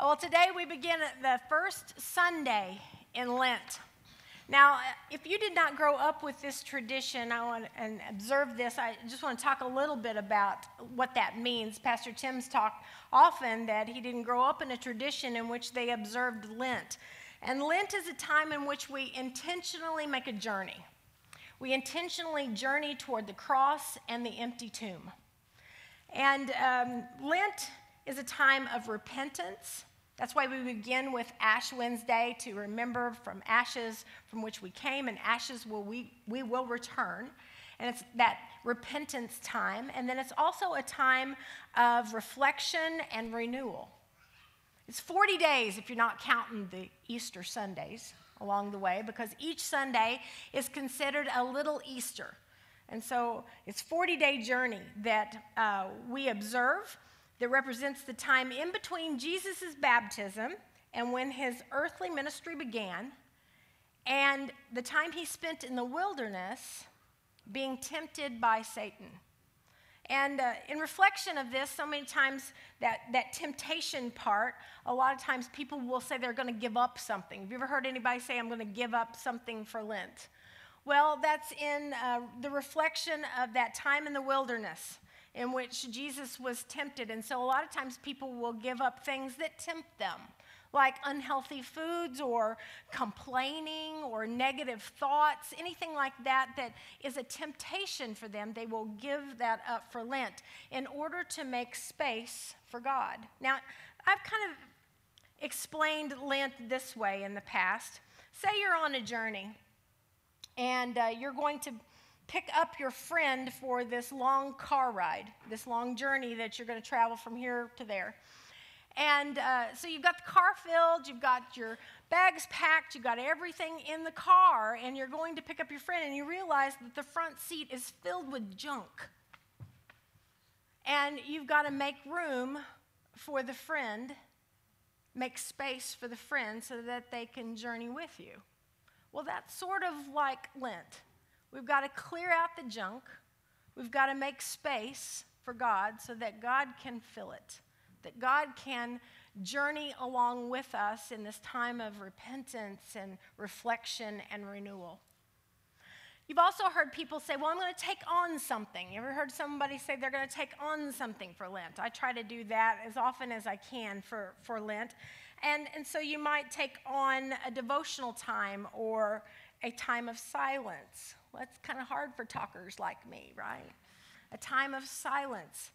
Well, today we begin the first Sunday in Lent. Now, if you did not grow up with this tradition I want, and observe this, I just want to talk a little bit about what that means. Pastor Tim's talked often that he didn't grow up in a tradition in which they observed Lent. And Lent is a time in which we intentionally make a journey. We intentionally journey toward the cross and the empty tomb. And um, Lent is a time of repentance that's why we begin with Ash Wednesday to remember from ashes from which we came, and ashes will we, we will return. And it's that repentance time. And then it's also a time of reflection and renewal. It's 40 days if you're not counting the Easter Sundays along the way, because each Sunday is considered a little Easter. And so it's 40 day journey that uh, we observe that represents the time in between Jesus' baptism and when his earthly ministry began, and the time he spent in the wilderness being tempted by Satan. And uh, in reflection of this, so many times that, that temptation part, a lot of times people will say they're going to give up something. Have you ever heard anybody say, I'm going to give up something for Lent? Well, that's in uh, the reflection of that time in the wilderness in which Jesus was tempted. And so a lot of times people will give up things that tempt them, like unhealthy foods or complaining or negative thoughts, anything like that that is a temptation for them. They will give that up for Lent in order to make space for God. Now, I've kind of explained Lent this way in the past. Say you're on a journey and uh, you're going to pick up your friend for this long car ride, this long journey that you're going to travel from here to there. And uh, so you've got the car filled, you've got your bags packed, you've got everything in the car, and you're going to pick up your friend, and you realize that the front seat is filled with junk. And you've got to make room for the friend, make space for the friend so that they can journey with you. Well, that's sort of like Lent. We've got to clear out the junk. We've got to make space for God so that God can fill it, that God can journey along with us in this time of repentance and reflection and renewal. You've also heard people say, Well, I'm going to take on something. You ever heard somebody say they're going to take on something for Lent? I try to do that as often as I can for, for Lent. And, and so you might take on a devotional time or a time of silence well, that's kind of hard for talkers like me, right? A time of silence,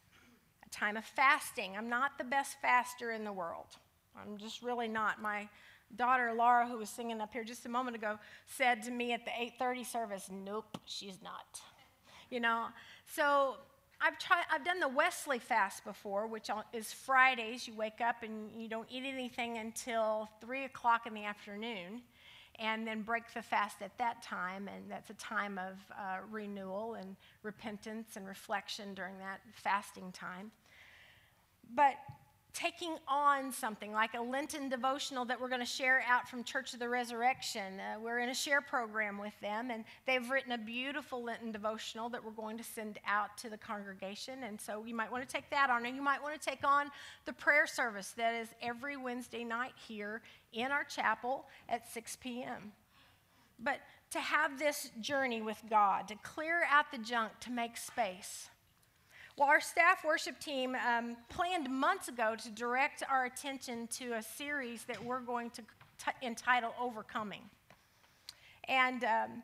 a time of fasting. I'm not the best faster in the world. I'm just really not. My daughter Laura, who was singing up here just a moment ago, said to me at the 8:30 service, "Nope, she's not." You know, so I've tried. I've done the Wesley fast before, which is Fridays. You wake up and you don't eat anything until three o'clock in the afternoon and then break the fast at that time. And that's a time of uh, renewal and repentance and reflection during that fasting time. But taking on something like a Lenten devotional that we're going to share out from Church of the Resurrection. Uh, we're in a share program with them, and they've written a beautiful Lenten devotional that we're going to send out to the congregation. And so you might want to take that on, and you might want to take on the prayer service that is every Wednesday night here in our chapel at 6 p.m. But to have this journey with God, to clear out the junk, to make space. Well, our staff worship team um, planned months ago to direct our attention to a series that we're going to entitle Overcoming. And um,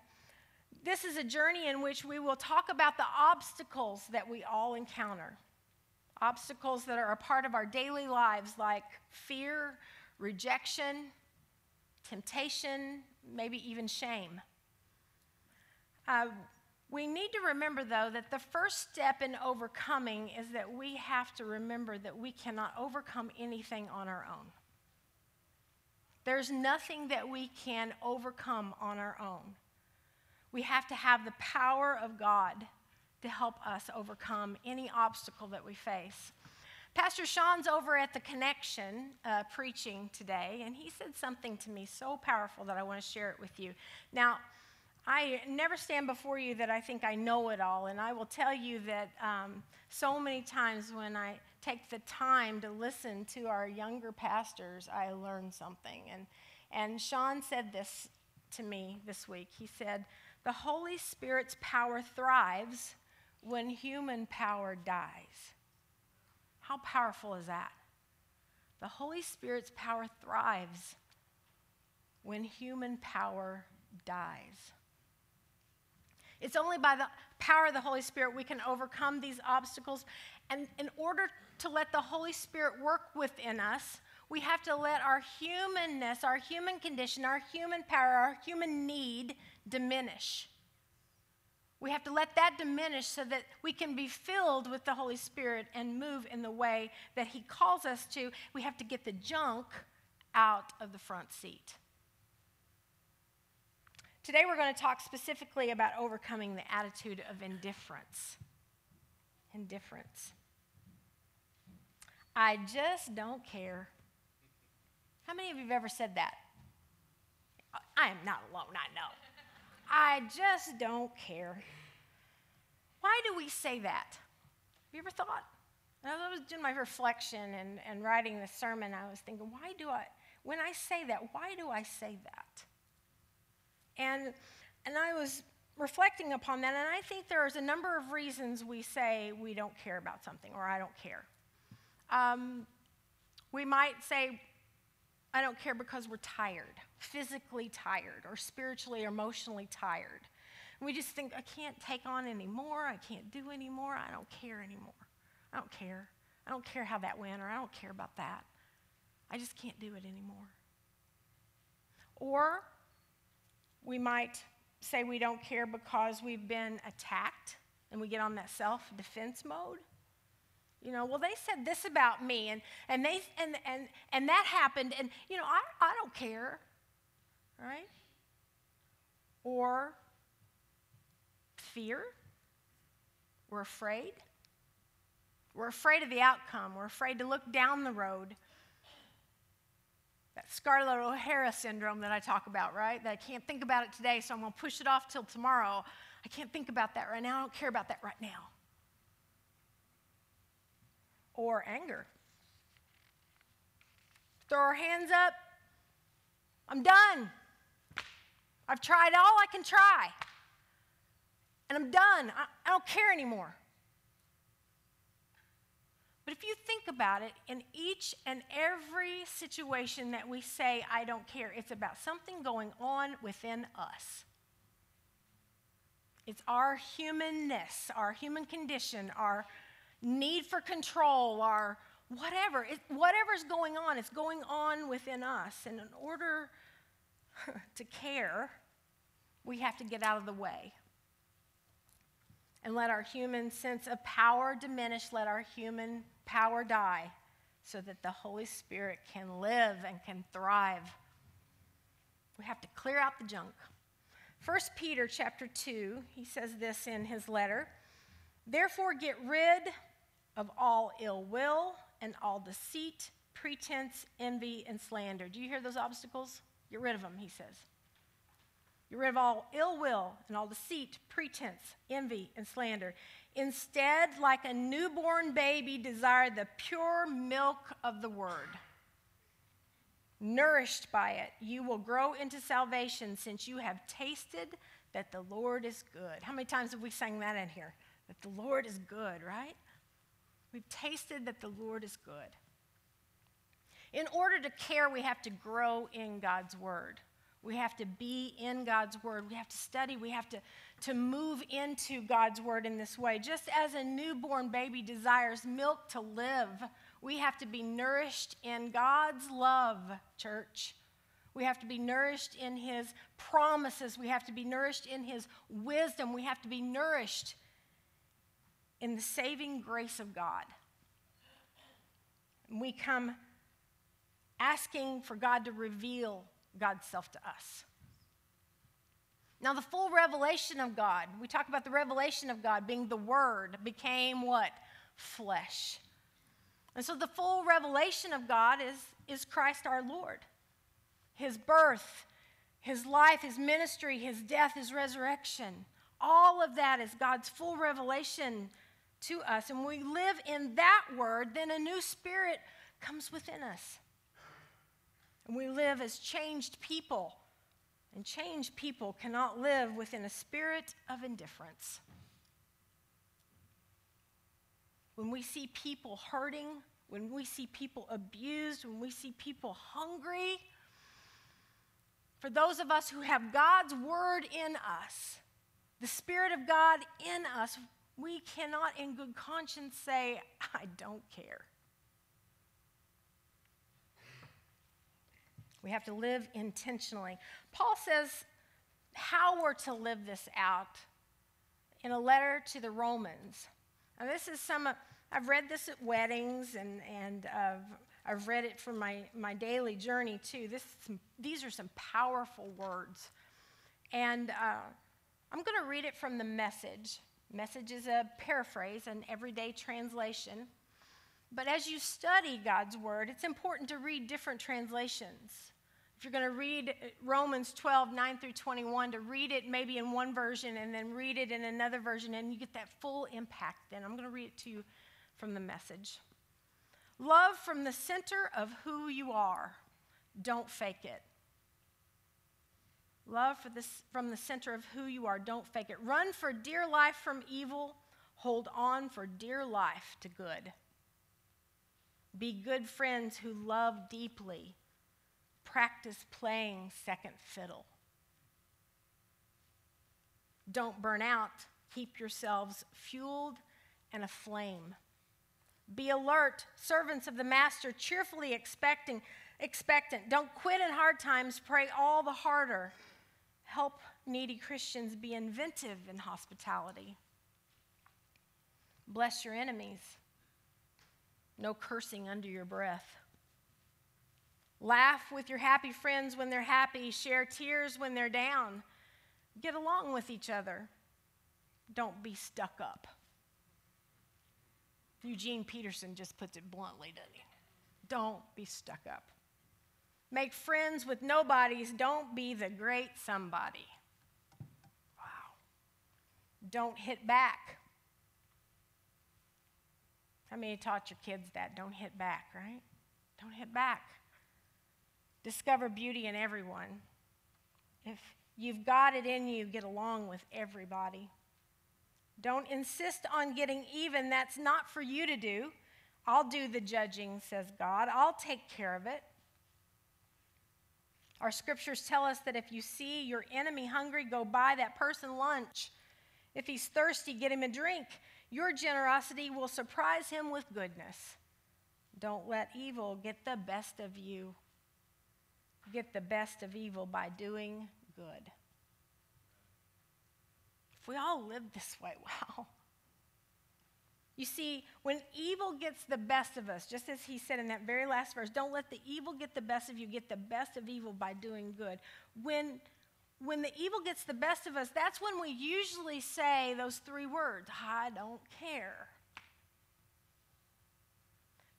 this is a journey in which we will talk about the obstacles that we all encounter. Obstacles that are a part of our daily lives, like fear, rejection, temptation, maybe even shame. Uh, we need to remember, though, that the first step in overcoming is that we have to remember that we cannot overcome anything on our own. There's nothing that we can overcome on our own. We have to have the power of God to help us overcome any obstacle that we face. Pastor Sean's over at the Connection uh, preaching today, and he said something to me so powerful that I want to share it with you. Now, I never stand before you that I think I know it all, and I will tell you that um, so many times when I take the time to listen to our younger pastors, I learn something. And, and Sean said this to me this week. He said, The Holy Spirit's power thrives when human power dies. How powerful is that? The Holy Spirit's power thrives when human power dies. It's only by the power of the Holy Spirit we can overcome these obstacles. And in order to let the Holy Spirit work within us, we have to let our humanness, our human condition, our human power, our human need diminish. We have to let that diminish so that we can be filled with the Holy Spirit and move in the way that He calls us to. We have to get the junk out of the front seat. Today, we're going to talk specifically about overcoming the attitude of indifference. Indifference. I just don't care. How many of you have ever said that? I am not alone, I know. I just don't care. Why do we say that? Have you ever thought? As I was doing my reflection and, and writing the sermon, I was thinking, why do I, when I say that, why do I say that? And, and I was reflecting upon that, and I think there's a number of reasons we say we don't care about something or I don't care. Um, we might say, I don't care because we're tired, physically tired, or spiritually or emotionally tired. we just think, I can't take on anymore. I can't do anymore. I don't care anymore. I don't care. I don't care how that went, or I don't care about that. I just can't do it anymore. Or we might say we don't care because we've been attacked and we get on that self defense mode. You know, well, they said this about me, and, and, they, and, and, and that happened, and, you know, I, I don't care, right? Or fear. We're afraid. We're afraid of the outcome. We're afraid to look down the road. That Scarlett O'Hara syndrome that I talk about, right? That I can't think about it today, so I'm going to push it off till tomorrow. I can't think about that right now. I don't care about that right now or anger. Throw our hands up. I'm done. I've tried all I can try. And I'm done. I, I don't care anymore. But if you think about it, in each and every situation that we say, I don't care, it's about something going on within us. It's our humanness, our human condition, our need for control, our whatever. It, whatever's going on, it's going on within us. And in order to care, we have to get out of the way and let our human sense of power diminish, let our human power die so that the Holy Spirit can live and can thrive. We have to clear out the junk. 1 Peter chapter 2, he says this in his letter. Therefore, get rid of all ill will and all deceit, pretense, envy, and slander. Do you hear those obstacles? Get rid of them, he says. Get rid of all ill will and all deceit, pretense, envy, and slander. Instead, like a newborn baby, desire the pure milk of the word. Nourished by it, you will grow into salvation since you have tasted that the Lord is good. How many times have we sang that in here? That the Lord is good, right? We've tasted that the Lord is good. In order to care, we have to grow in God's Word. We have to be in God's Word. We have to study. We have to, to move into God's Word in this way. Just as a newborn baby desires milk to live, we have to be nourished in God's love, church. We have to be nourished in His promises. We have to be nourished in His wisdom. We have to be nourished in the saving grace of God. We come asking for God to reveal God's self to us. Now, the full revelation of God, we talk about the revelation of God being the Word, became what? Flesh. And so the full revelation of God is, is Christ our Lord. His birth, His life, His ministry, His death, His resurrection. All of that is God's full revelation to us and we live in that word, then a new spirit comes within us. And we live as changed people. And changed people cannot live within a spirit of indifference. When we see people hurting, when we see people abused, when we see people hungry, for those of us who have God's word in us, the Spirit of God in us, we cannot in good conscience say, I don't care. We have to live intentionally. Paul says how we're to live this out in a letter to the Romans. And this is some, I've read this at weddings and, and uh, I've read it from my, my daily journey too. This these are some powerful words. And uh, I'm going to read it from the message. Message is a paraphrase, an everyday translation. But as you study God's word, it's important to read different translations. If you're going to read uh, Romans 12, 9 through 21, to read it maybe in one version and then read it in another version, and you get that full impact then. I'm going to read it to you from the message. Love from the center of who you are. Don't fake it. Love this, from the center of who you are. Don't fake it. Run for dear life from evil. Hold on for dear life to good. Be good friends who love deeply. Practice playing second fiddle. Don't burn out. Keep yourselves fueled and aflame. Be alert, servants of the master, cheerfully expecting, expectant. Don't quit in hard times, pray all the harder. Help needy Christians be inventive in hospitality. Bless your enemies. No cursing under your breath. Laugh with your happy friends when they're happy. Share tears when they're down. Get along with each other. Don't be stuck up. Eugene Peterson just puts it bluntly, doesn't he? Don't be stuck up. Make friends with nobodies. Don't be the great somebody. Wow. Don't hit back. How many taught your kids that? Don't hit back, right? Don't hit back. Discover beauty in everyone. If you've got it in you, get along with everybody. Don't insist on getting even. That's not for you to do. I'll do the judging, says God. I'll take care of it. Our scriptures tell us that if you see your enemy hungry, go buy that person lunch. If he's thirsty, get him a drink. Your generosity will surprise him with goodness. Don't let evil get the best of you. Get the best of evil by doing good If we all live this way, wow. You see, when evil gets the best of us, just as he said in that very last verse, don't let the evil get the best of you, get the best of evil by doing good. When, when the evil gets the best of us, that's when we usually say those three words I don't care.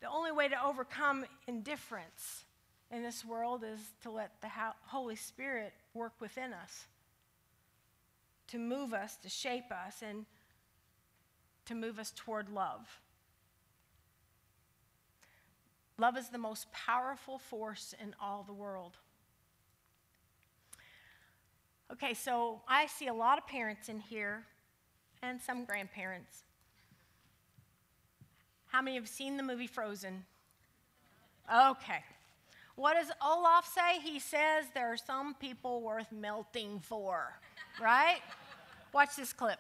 The only way to overcome indifference in this world is to let the Holy Spirit work within us to move us, to shape us, and to move us toward love. Love is the most powerful force in all the world. Okay, so I see a lot of parents in here and some grandparents. How many have seen the movie Frozen? Okay. What does Olaf say? He says there are some people worth melting for, right? Watch this clip.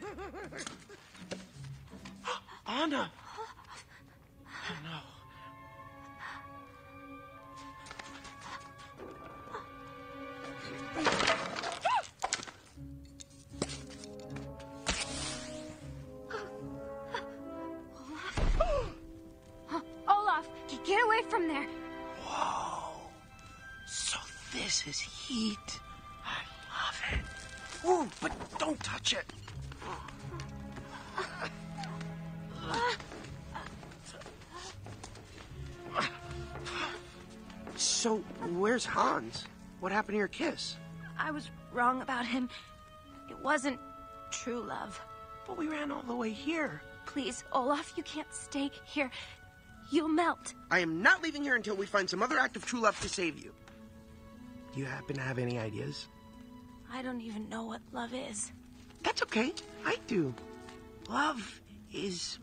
Anna! Oh no. Away from there. This is heat. I love it. Ooh, but don't touch it. So, where's Hans? What happened to your kiss? I was wrong about him. It wasn't true love. But we ran all the way here. Please, Olaf, you can't stay here. You'll melt. I am not leaving here until we find some other act of true love to save you. Do you happen to have any ideas? I don't even know what love is. That's okay. I do. Love is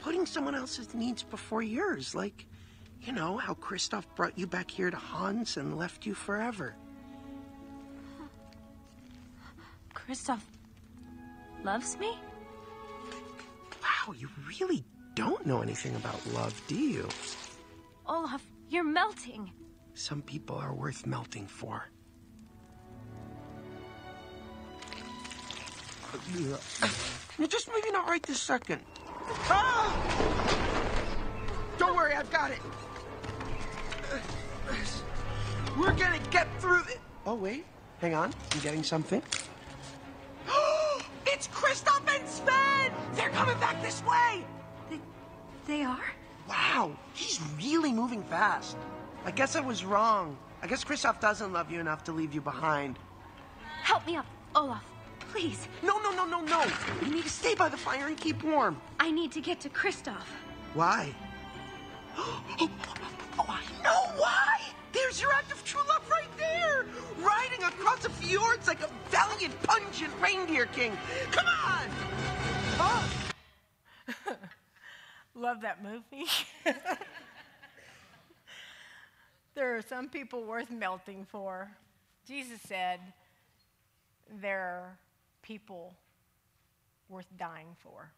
putting someone else's needs before yours. Like, you know, how Kristoff brought you back here to Hans and left you forever. Kristoff loves me? Wow, you really don't know anything about love, do you? Olaf, you're melting. Some people are worth melting for. Yeah. Just maybe not right this second. Ah! Don't worry, I've got it. We're gonna get through it. Oh, wait. Hang on. I'm getting something. it's Kristoff and Sven! They're coming back this way! They, are? Wow, he's really moving fast. I guess I was wrong. I guess Kristoff doesn't love you enough to leave you behind. Help me up, Olaf. Please. No, no, no, no, no. You need to stay by the fire and keep warm. I need to get to Kristoff. Why? Oh, oh, oh, I know why! There's your act of true love right there! Riding across the fjords like a valiant, pungent reindeer king. Come on! Oh. Love that movie. there are some people worth melting for. Jesus said there are people worth dying for.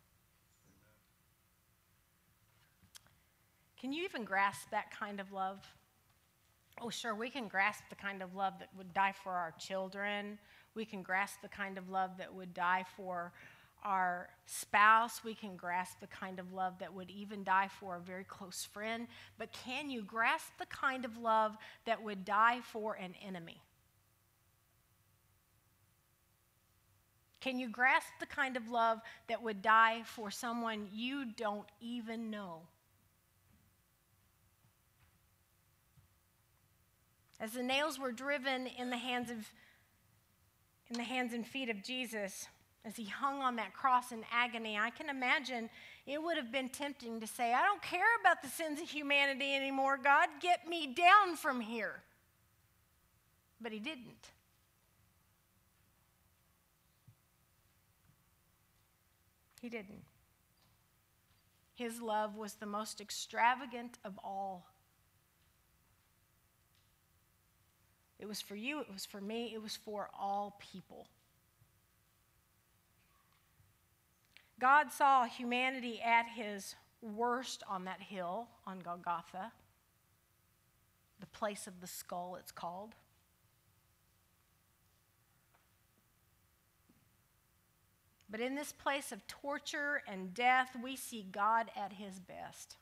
Can you even grasp that kind of love? Oh, sure, we can grasp the kind of love that would die for our children. We can grasp the kind of love that would die for our spouse. We can grasp the kind of love that would even die for a very close friend. But can you grasp the kind of love that would die for an enemy? Can you grasp the kind of love that would die for someone you don't even know? As the nails were driven in the hands of in the hands and feet of Jesus as he hung on that cross in agony, I can imagine it would have been tempting to say, I don't care about the sins of humanity anymore. God, get me down from here. But he didn't. He didn't. His love was the most extravagant of all. It was for you, it was for me, it was for all people. God saw humanity at his worst on that hill on Golgotha, the place of the skull, it's called. But in this place of torture and death, we see God at his best.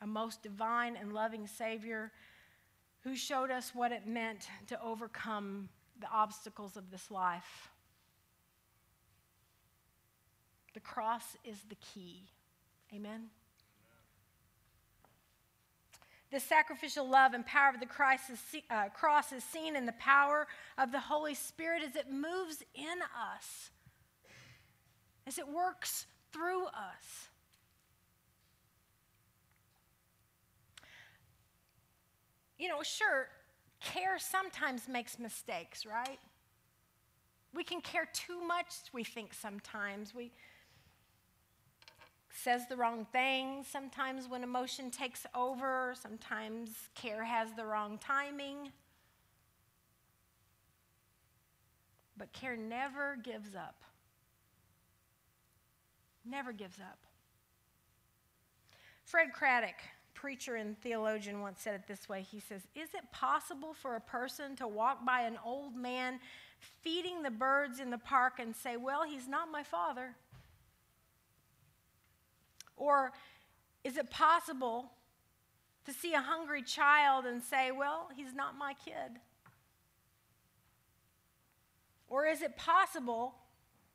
a most divine and loving Savior who showed us what it meant to overcome the obstacles of this life. The cross is the key. Amen. The sacrificial love and power of the is, uh, cross is seen in the power of the Holy Spirit as it moves in us, as it works through us. you know, sure, care sometimes makes mistakes, right? We can care too much, we think sometimes. We says the wrong thing sometimes when emotion takes over, sometimes care has the wrong timing. But care never gives up. Never gives up. Fred Craddock preacher and theologian once said it this way. He says, Is it possible for a person to walk by an old man feeding the birds in the park and say, Well, he's not my father? Or is it possible to see a hungry child and say, Well, he's not my kid? Or is it possible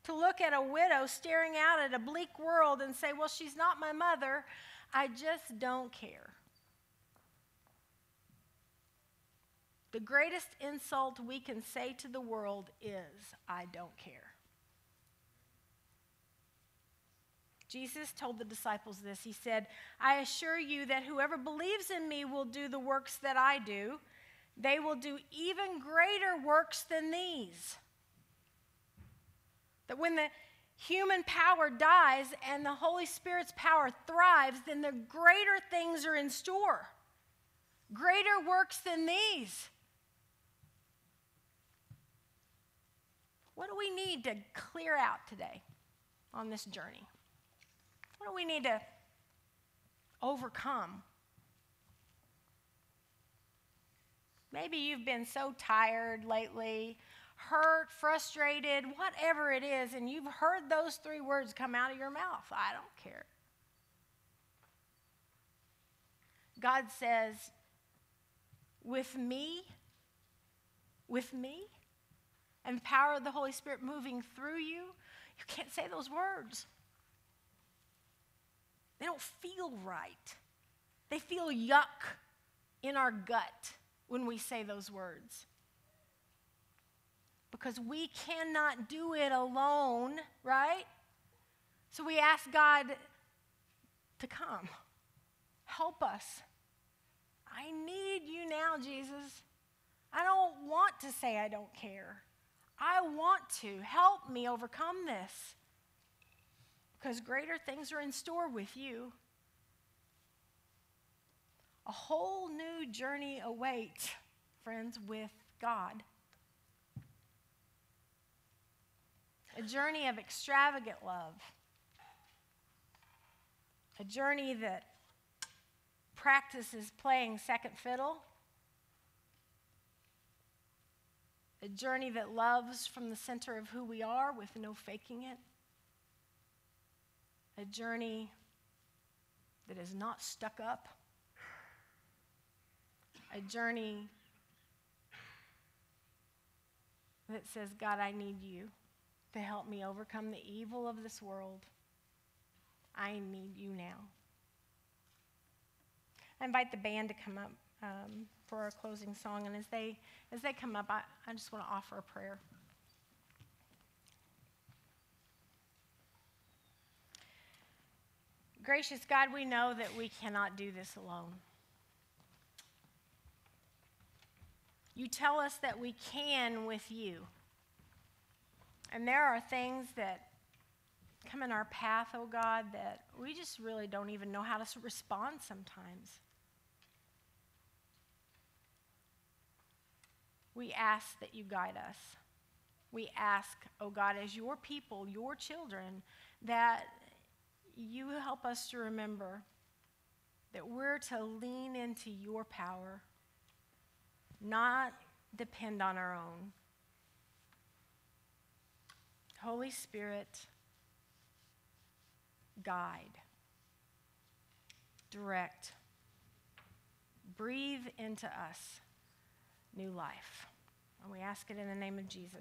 to look at a widow staring out at a bleak world and say, Well, she's not my mother, I just don't care. The greatest insult we can say to the world is, I don't care. Jesus told the disciples this. He said, I assure you that whoever believes in me will do the works that I do. They will do even greater works than these. That when the human power dies and the Holy Spirit's power thrives, then the greater things are in store. Greater works than these. What do we need to clear out today on this journey? What do we need to overcome? Maybe you've been so tired lately, hurt, frustrated, whatever it is, and you've heard those three words come out of your mouth I don't care. God says, with me, with me, and power of the Holy Spirit moving through you, you can't say those words. They don't feel right. They feel yuck in our gut when we say those words. Because we cannot do it alone, right? So we ask God to come. Help us. I need you now, Jesus. I don't want to say I don't care. I want to. Help me overcome this. Because greater things are in store with you. A whole new journey awaits, friends, with God. A journey of extravagant love. A journey that practices playing second fiddle. A journey that loves from the center of who we are with no faking it. A journey that is not stuck up. A journey that says, God, I need you to help me overcome the evil of this world. I need you now. I invite the band to come up um, for our closing song, and as they as they come up, I, I just want to offer a prayer. Gracious God, we know that we cannot do this alone. You tell us that we can with you. And there are things that come in our path, oh God, that we just really don't even know how to respond sometimes. We ask that you guide us. We ask, oh God, as your people, your children, that you help us to remember that we're to lean into your power, not depend on our own. Holy Spirit, guide, direct, breathe into us new life. And we ask it in the name of Jesus.